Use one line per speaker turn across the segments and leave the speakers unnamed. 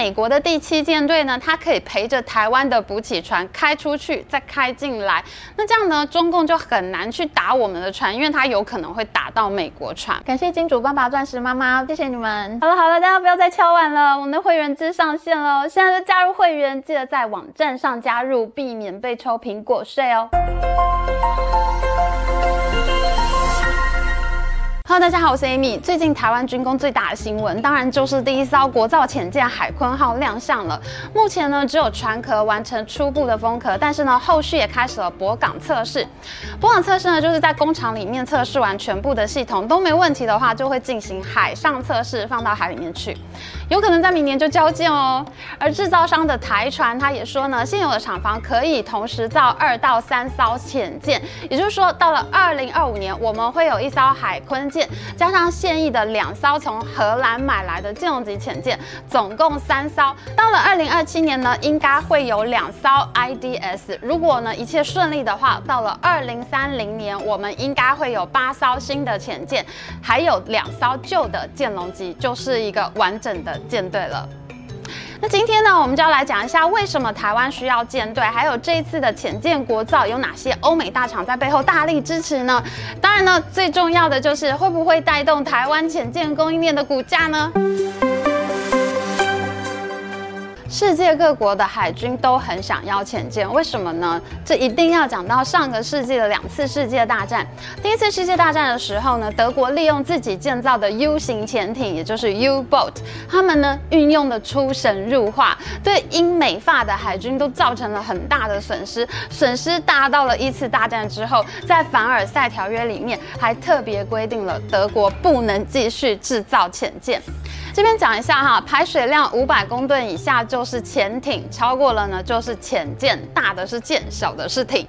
美国的第七舰队呢，它可以陪着台湾的补给船开出去，再开进来。那这样呢，中共就很难去打我们的船，因为它有可能会打到美国船。
感谢金主爸爸、钻石妈妈，谢谢你们。好了好了，大家不要再敲碗了，我们的会员制上线了，现在就加入会员，记得在网站上加入，避免被抽苹果税哦。
哈喽，大家好，我是 Amy。最近台湾军工最大的新闻，当然就是第一艘国造潜舰海鲲号亮相了。目前呢，只有船壳完成初步的封壳，但是呢，后续也开始了泊港测试。泊港测试呢，就是在工厂里面测试完全部的系统都没问题的话，就会进行海上测试，放到海里面去，有可能在明年就交舰哦。而制造商的台船，他也说呢，现有的厂房可以同时造二到三艘潜舰，也就是说，到了二零二五年，我们会有一艘海鲲舰。加上现役的两艘从荷兰买来的舰用级潜舰，总共三艘。到了二零二七年呢，应该会有两艘 IDS。如果呢一切顺利的话，到了二零三零年，我们应该会有八艘新的潜舰，还有两艘旧的剑龙级，就是一个完整的舰队了。那今天呢，我们就要来讲一下为什么台湾需要舰队，还有这一次的浅舰国造有哪些欧美大厂在背后大力支持呢？当然呢，最重要的就是会不会带动台湾浅舰供应链的股价呢？世界各国的海军都很想要潜舰，为什么呢？这一定要讲到上个世纪的两次世界大战。第一次世界大战的时候呢，德国利用自己建造的 U 型潜艇，也就是 U-boat，他们呢运用的出神入化，对英美法的海军都造成了很大的损失，损失大到了一次大战之后，在凡尔赛条约里面还特别规定了德国不能继续制造潜舰。这边讲一下哈，排水量五百公吨以下就是潜艇，超过了呢就是潜舰，大的是舰，小的是艇。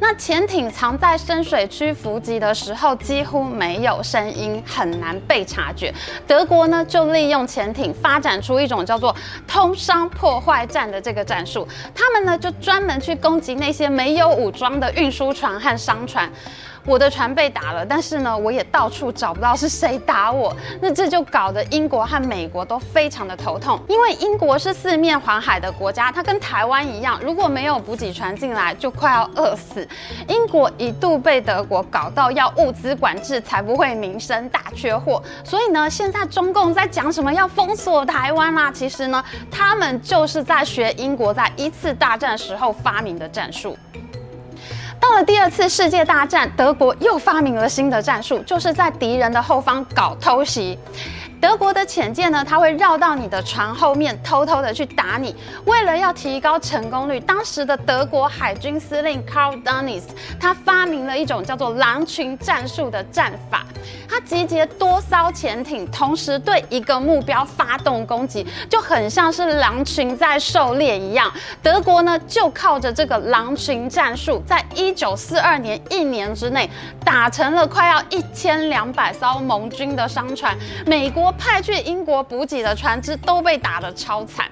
那潜艇藏在深水区伏击的时候，几乎没有声音，很难被察觉。德国呢就利用潜艇发展出一种叫做通商破坏战的这个战术，他们呢就专门去攻击那些没有武装的运输船和商船。我的船被打了，但是呢，我也到处找不到是谁打我，那这就搞得英国和美国都非常的头痛，因为英国是四面环海的国家，它跟台湾一样，如果没有补给船进来，就快要饿死。英国一度被德国搞到要物资管制，才不会民生大缺货。所以呢，现在中共在讲什么要封锁台湾啦、其实呢，他们就是在学英国在一次大战时候发明的战术。到了第二次世界大战，德国又发明了新的战术，就是在敌人的后方搞偷袭。德国的潜舰呢，它会绕到你的船后面，偷偷的去打你。为了要提高成功率，当时的德国海军司令 Karl Dönitz 他发明了一种叫做“狼群战术”的战法。他集结多艘潜艇，同时对一个目标发动攻击，就很像是狼群在狩猎一样。德国呢，就靠着这个狼群战术，在一九四二年一年之内，打沉了快要一千两百艘盟军的商船。美国。派去英国补给的船只都被打得超惨，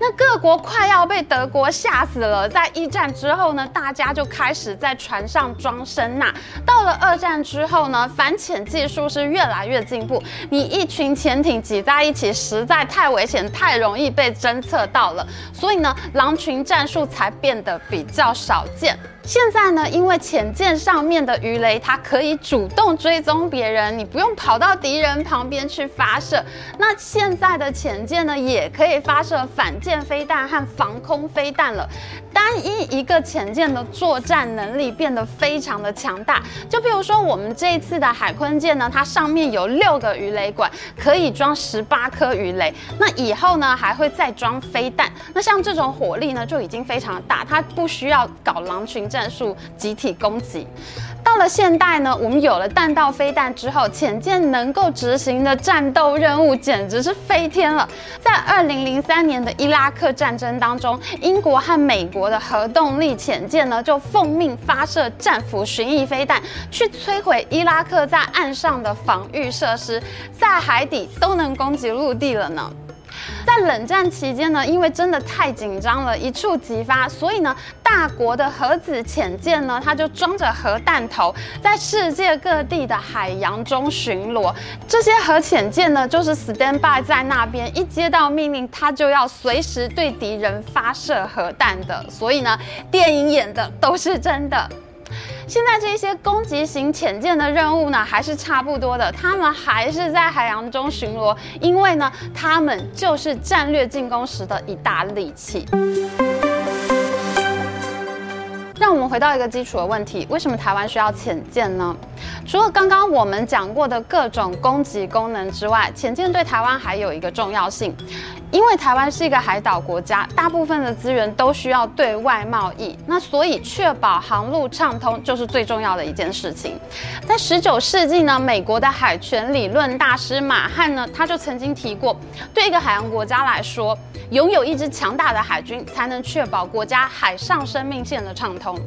那各国快要被德国吓死了。在一战之后呢，大家就开始在船上装声呐。到了二战之后呢，反潜技术是越来越进步。你一群潜艇挤在一起，实在太危险，太容易被侦测到了，所以呢，狼群战术才变得比较少见。现在呢，因为潜舰上面的鱼雷，它可以主动追踪别人，你不用跑到敌人旁边去发射。那现在的潜舰呢，也可以发射反舰飞弹和防空飞弹了。单一一个潜舰的作战能力变得非常的强大。就比如说我们这一次的海鲲舰呢，它上面有六个鱼雷管，可以装十八颗鱼雷。那以后呢，还会再装飞弹。那像这种火力呢，就已经非常大，它不需要搞狼群战术集体攻击。到了现代呢，我们有了弹道飞弹之后，潜舰能够执行的战斗任务简直是飞天了。在二零零三年的伊拉克战争当中，英国和美国的核动力潜舰呢，就奉命发射战斧巡弋飞弹，去摧毁伊拉克在岸上的防御设施，在海底都能攻击陆地了呢。在冷战期间呢，因为真的太紧张了，一触即发，所以呢，大国的核子潜舰呢，它就装着核弹头，在世界各地的海洋中巡逻。这些核潜舰呢，就是 stand by 在那边，一接到命令，它就要随时对敌人发射核弹的。所以呢，电影演的都是真的。现在这些攻击型潜舰的任务呢，还是差不多的，他们还是在海洋中巡逻，因为呢，他们就是战略进攻时的一大利器。让我们回到一个基础的问题：为什么台湾需要潜舰呢？除了刚刚我们讲过的各种攻击功能之外，潜舰对台湾还有一个重要性。因为台湾是一个海岛国家，大部分的资源都需要对外贸易，那所以确保航路畅通就是最重要的一件事情。在十九世纪呢，美国的海权理论大师马汉呢，他就曾经提过，对一个海洋国家来说，拥有一支强大的海军，才能确保国家海上生命线的畅通。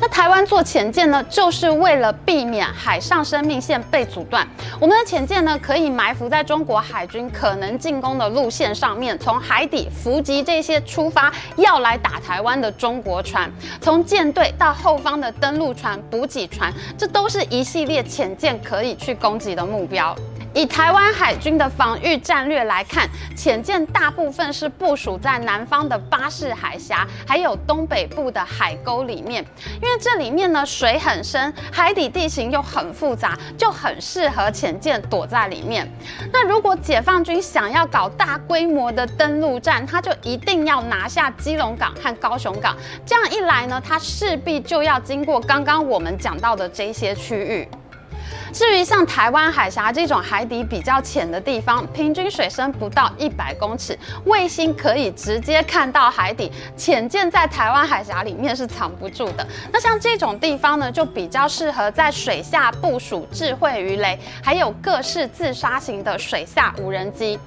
那台湾做潜舰呢，就是为了避免海上生命线被阻断。我们的潜舰呢，可以埋伏在中国海军可能进攻的路线上面，从海底伏击这些出发要来打台湾的中国船，从舰队到后方的登陆船、补给船，这都是一系列潜舰可以去攻击的目标。以台湾海军的防御战略来看，潜舰大部分是部署在南方的巴士海峡，还有东北部的海沟里面，因为这里面呢水很深，海底地形又很复杂，就很适合潜舰躲在里面。那如果解放军想要搞大规模的登陆战，他就一定要拿下基隆港和高雄港，这样一来呢，他势必就要经过刚刚我们讲到的这些区域。至于像台湾海峡这种海底比较浅的地方，平均水深不到一百公尺，卫星可以直接看到海底，潜舰在台湾海峡里面是藏不住的。那像这种地方呢，就比较适合在水下部署智慧鱼雷，还有各式自杀型的水下无人机。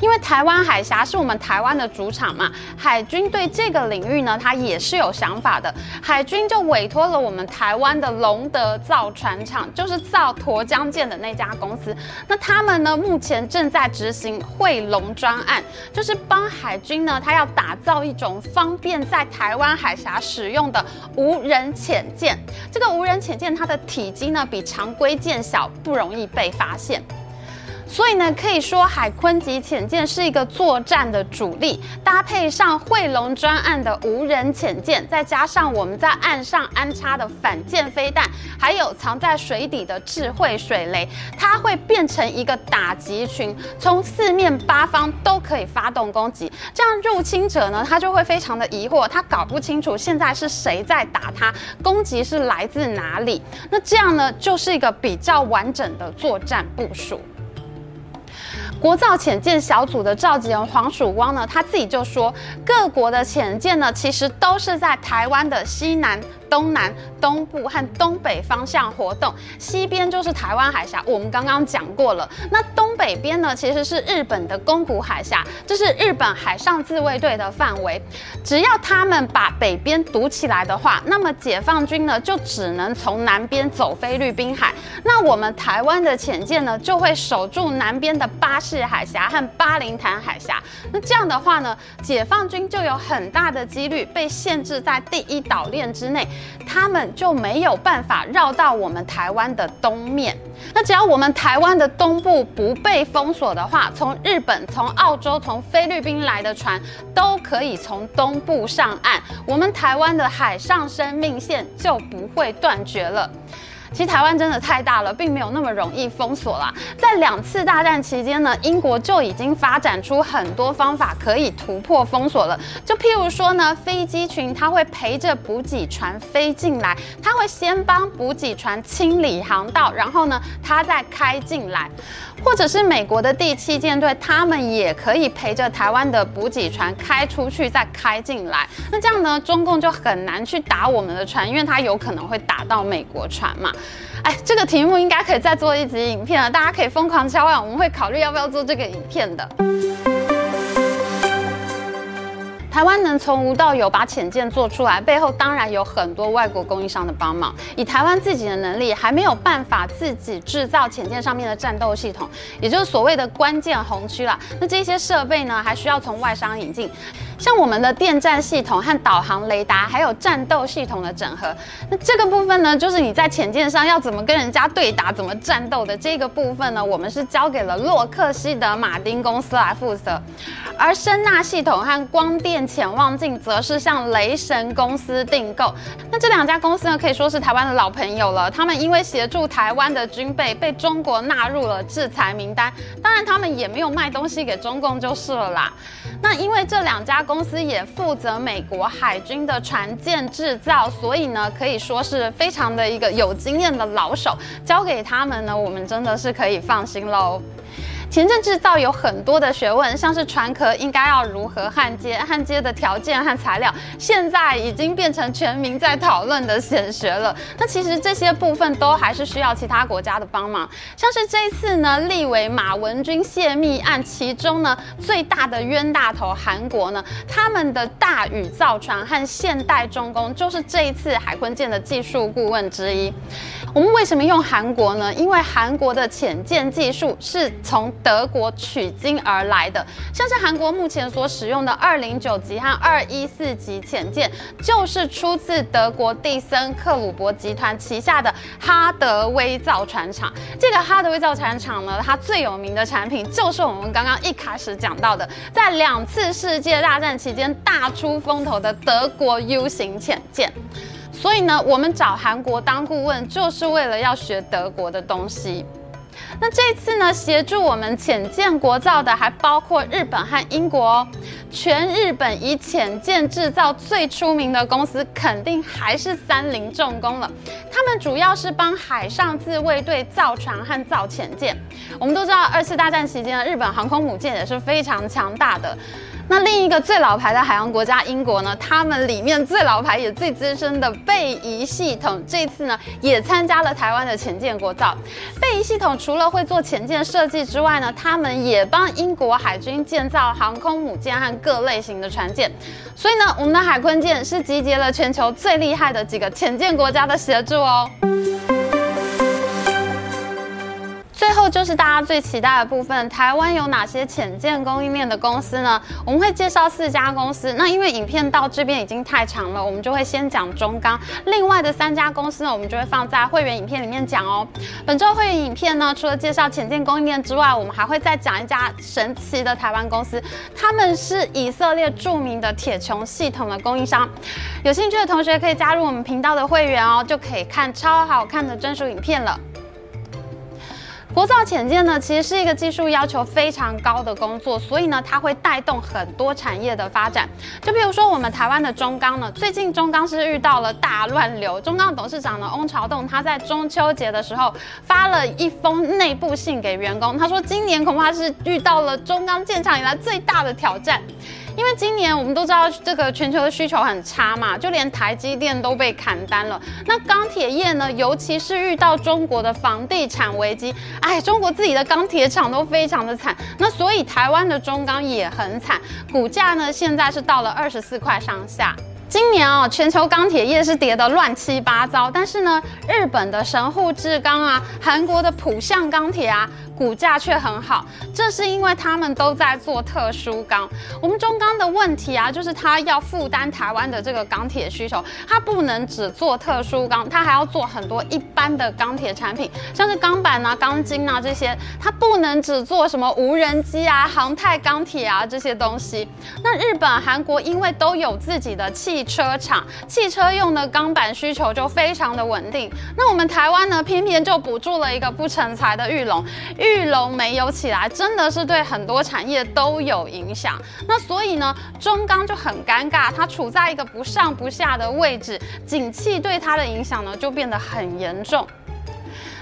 因为台湾海峡是我们台湾的主场嘛，海军对这个领域呢，它也是有想法的。海军就委托了我们台湾的龙德造船厂，就是造沱江舰的那家公司。那他们呢，目前正在执行惠龙专案，就是帮海军呢，它要打造一种方便在台湾海峡使用的无人潜舰。这个无人潜舰它的体积呢，比常规舰小，不容易被发现。所以呢，可以说海鲲级潜舰是一个作战的主力，搭配上惠龙专案的无人潜舰，再加上我们在岸上安插的反舰飞弹，还有藏在水底的智慧水雷，它会变成一个打击群，从四面八方都可以发动攻击。这样入侵者呢，他就会非常的疑惑，他搞不清楚现在是谁在打他，攻击是来自哪里。那这样呢，就是一个比较完整的作战部署。国造潜舰小组的召集人黄曙光呢，他自己就说，各国的潜舰呢，其实都是在台湾的西南。东南、东部和东北方向活动，西边就是台湾海峡，我们刚刚讲过了。那东北边呢，其实是日本的宫古海峡，这是日本海上自卫队的范围。只要他们把北边堵起来的话，那么解放军呢就只能从南边走菲律宾海。那我们台湾的潜舰呢就会守住南边的巴士海峡和巴林坦海峡。那这样的话呢，解放军就有很大的几率被限制在第一岛链之内。他们就没有办法绕到我们台湾的东面。那只要我们台湾的东部不被封锁的话，从日本、从澳洲、从菲律宾来的船都可以从东部上岸，我们台湾的海上生命线就不会断绝了。其实台湾真的太大了，并没有那么容易封锁啦。在两次大战期间呢，英国就已经发展出很多方法可以突破封锁了。就譬如说呢，飞机群它会陪着补给船飞进来，它会先帮补给船清理航道，然后呢，它再开进来。或者是美国的第七舰队，他们也可以陪着台湾的补给船开出去，再开进来。那这样呢，中共就很难去打我们的船，因为它有可能会打到美国船嘛。哎，这个题目应该可以再做一集影片了，大家可以疯狂敲碗，我们会考虑要不要做这个影片的。台湾能从无到有把潜舰做出来，背后当然有很多外国供应商的帮忙。以台湾自己的能力，还没有办法自己制造潜舰上面的战斗系统，也就是所谓的关键红区啦。那这些设备呢，还需要从外商引进。像我们的电站系统和导航雷达，还有战斗系统的整合，那这个部分呢，就是你在潜舰上要怎么跟人家对打、怎么战斗的这个部分呢，我们是交给了洛克希德马丁公司来负责，而声纳系统和光电潜望镜则是向雷神公司订购。那这两家公司呢，可以说是台湾的老朋友了。他们因为协助台湾的军备，被中国纳入了制裁名单。当然，他们也没有卖东西给中共就是了啦。那因为这两家公司也负责美国海军的船舰制造，所以呢，可以说是非常的一个有经验的老手，交给他们呢，我们真的是可以放心喽。前阵制造有很多的学问，像是船壳应该要如何焊接，焊接的条件和材料，现在已经变成全民在讨论的显学了。那其实这些部分都还是需要其他国家的帮忙，像是这一次呢，立委马文君泄密案，其中呢最大的冤大头韩国呢，他们的大宇造船和现代重工就是这一次海鲲舰的技术顾问之一。我们为什么用韩国呢？因为韩国的潜舰技术是从德国取经而来的，像是韩国目前所使用的二零九级和二一四级潜舰，就是出自德国蒂森克鲁伯集团旗下的哈德威造船厂。这个哈德威造船厂呢，它最有名的产品就是我们刚刚一开始讲到的，在两次世界大战期间大出风头的德国 U 型潜舰。所以呢，我们找韩国当顾问，就是为了要学德国的东西。那这次呢，协助我们潜舰国造的还包括日本和英国哦。全日本以浅舰制造最出名的公司，肯定还是三菱重工了。他们主要是帮海上自卫队造船和造潜舰。我们都知道，二次大战期间的日本航空母舰也是非常强大的。那另一个最老牌的海洋国家英国呢，他们里面最老牌也最资深的贝仪系统，这次呢也参加了台湾的潜舰国造。贝仪系统除了会做潜舰设计之外呢，他们也帮英国海军建造航空母舰和各类型的船舰。所以呢，我们的海鲲舰是集结了全球最厉害的几个潜舰国家的协助哦。最后就是大家最期待的部分，台湾有哪些潜舰供应链的公司呢？我们会介绍四家公司。那因为影片到这边已经太长了，我们就会先讲中钢。另外的三家公司呢，我们就会放在会员影片里面讲哦。本周会员影片呢，除了介绍潜舰供应链之外，我们还会再讲一家神奇的台湾公司，他们是以色列著名的铁穹系统的供应商。有兴趣的同学可以加入我们频道的会员哦，就可以看超好看的专属影片了。国造潜舰呢，其实是一个技术要求非常高的工作，所以呢，它会带动很多产业的发展。就比如说我们台湾的中钢呢，最近中钢是遇到了大乱流。中钢董事长呢，翁朝栋他在中秋节的时候发了一封内部信给员工，他说今年恐怕是遇到了中钢建厂以来最大的挑战。因为今年我们都知道这个全球的需求很差嘛，就连台积电都被砍单了。那钢铁业呢，尤其是遇到中国的房地产危机，哎，中国自己的钢铁厂都非常的惨。那所以台湾的中钢也很惨，股价呢现在是到了二十四块上下。今年啊，全球钢铁业是跌得乱七八糟，但是呢，日本的神户制钢啊，韩国的浦项钢铁啊。股价却很好，这是因为他们都在做特殊钢。我们中钢的问题啊，就是它要负担台湾的这个钢铁需求，它不能只做特殊钢，它还要做很多一般的钢铁产品，像是钢板啊、钢筋啊这些，它不能只做什么无人机啊、航太钢铁啊这些东西。那日本、韩国因为都有自己的汽车厂，汽车用的钢板需求就非常的稳定。那我们台湾呢，偏偏就补助了一个不成才的裕隆。玉龙没有起来，真的是对很多产业都有影响。那所以呢，中钢就很尴尬，它处在一个不上不下的位置，景气对它的影响呢就变得很严重。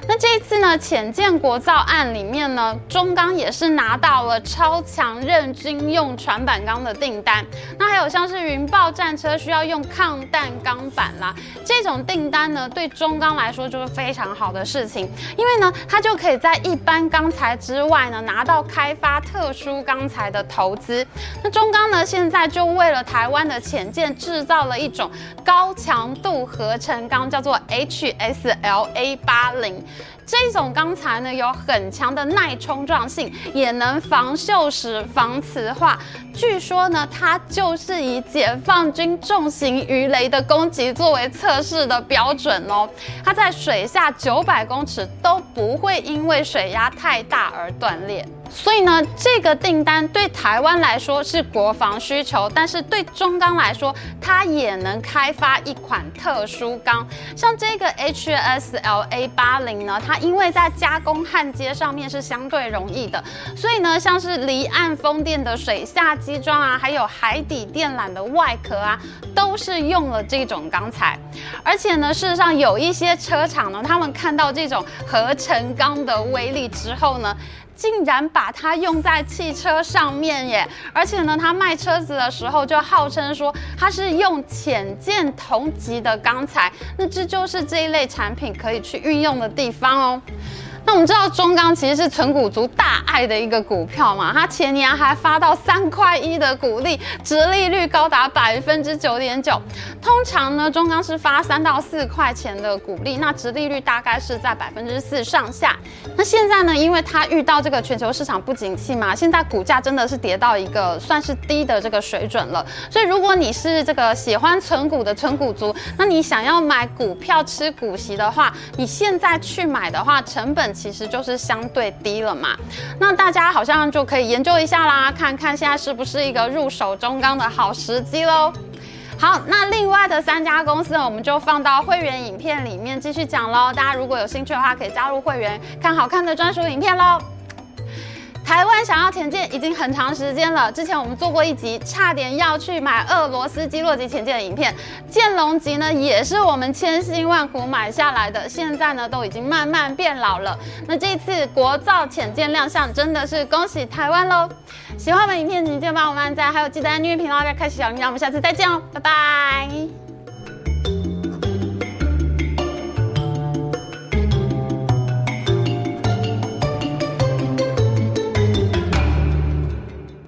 那这一次呢，潜舰国造案里面呢，中钢也是拿到了超强韧军用船板钢的订单。那还有像是云豹战车需要用抗弹钢板啦，这种订单呢，对中钢来说就是非常好的事情，因为呢，它就可以在一般钢材之外呢，拿到开发特殊钢材的投资。那中钢呢，现在就为了台湾的潜舰制造了一种高强度合成钢，叫做 HSLA 八零。这种钢材呢，有很强的耐冲撞性，也能防锈蚀、防磁化。据说呢，它就是以解放军重型鱼雷的攻击作为测试的标准哦。它在水下九百公尺都不会因为水压太大而断裂。所以呢，这个订单对台湾来说是国防需求，但是对中钢来说，它也能开发一款特殊钢，像这个 HSLA 八零呢，它因为在加工焊接上面是相对容易的，所以呢，像是离岸风电的水下机装啊，还有海底电缆的外壳啊，都是用了这种钢材。而且呢，事实上有一些车厂呢，他们看到这种合成钢的威力之后呢，竟然把它用在汽车上面耶！而且呢，他卖车子的时候就号称说它是用浅见同级的钢材，那这就是这一类产品可以去运用的地方哦。那我们知道中钢其实是存股族大爱的一个股票嘛，它前年还发到三块一的股利，殖利率高达百分之九点九。通常呢，中钢是发三到四块钱的股利，那殖利率大概是在百分之四上下。那现在呢，因为它遇到这个全球市场不景气嘛，现在股价真的是跌到一个算是低的这个水准了。所以如果你是这个喜欢存股的存股族，那你想要买股票吃股息的话，你现在去买的话，成本。其实就是相对低了嘛，那大家好像就可以研究一下啦，看看现在是不是一个入手中钢的好时机喽。好，那另外的三家公司呢，我们就放到会员影片里面继续讲喽。大家如果有兴趣的话，可以加入会员看好看的专属影片喽。台湾想要潜舰已经很长时间了，之前我们做过一集，差点要去买俄罗斯基洛级潜舰的影片。剑龙级呢，也是我们千辛万苦买下来的，现在呢都已经慢慢变老了。那这次国造潜舰亮相，真的是恭喜台湾喽！喜欢我们影片，请记得帮我们按赞，还有记得按订阅频道，再开启小铃铛。我们下次再见哦，拜拜。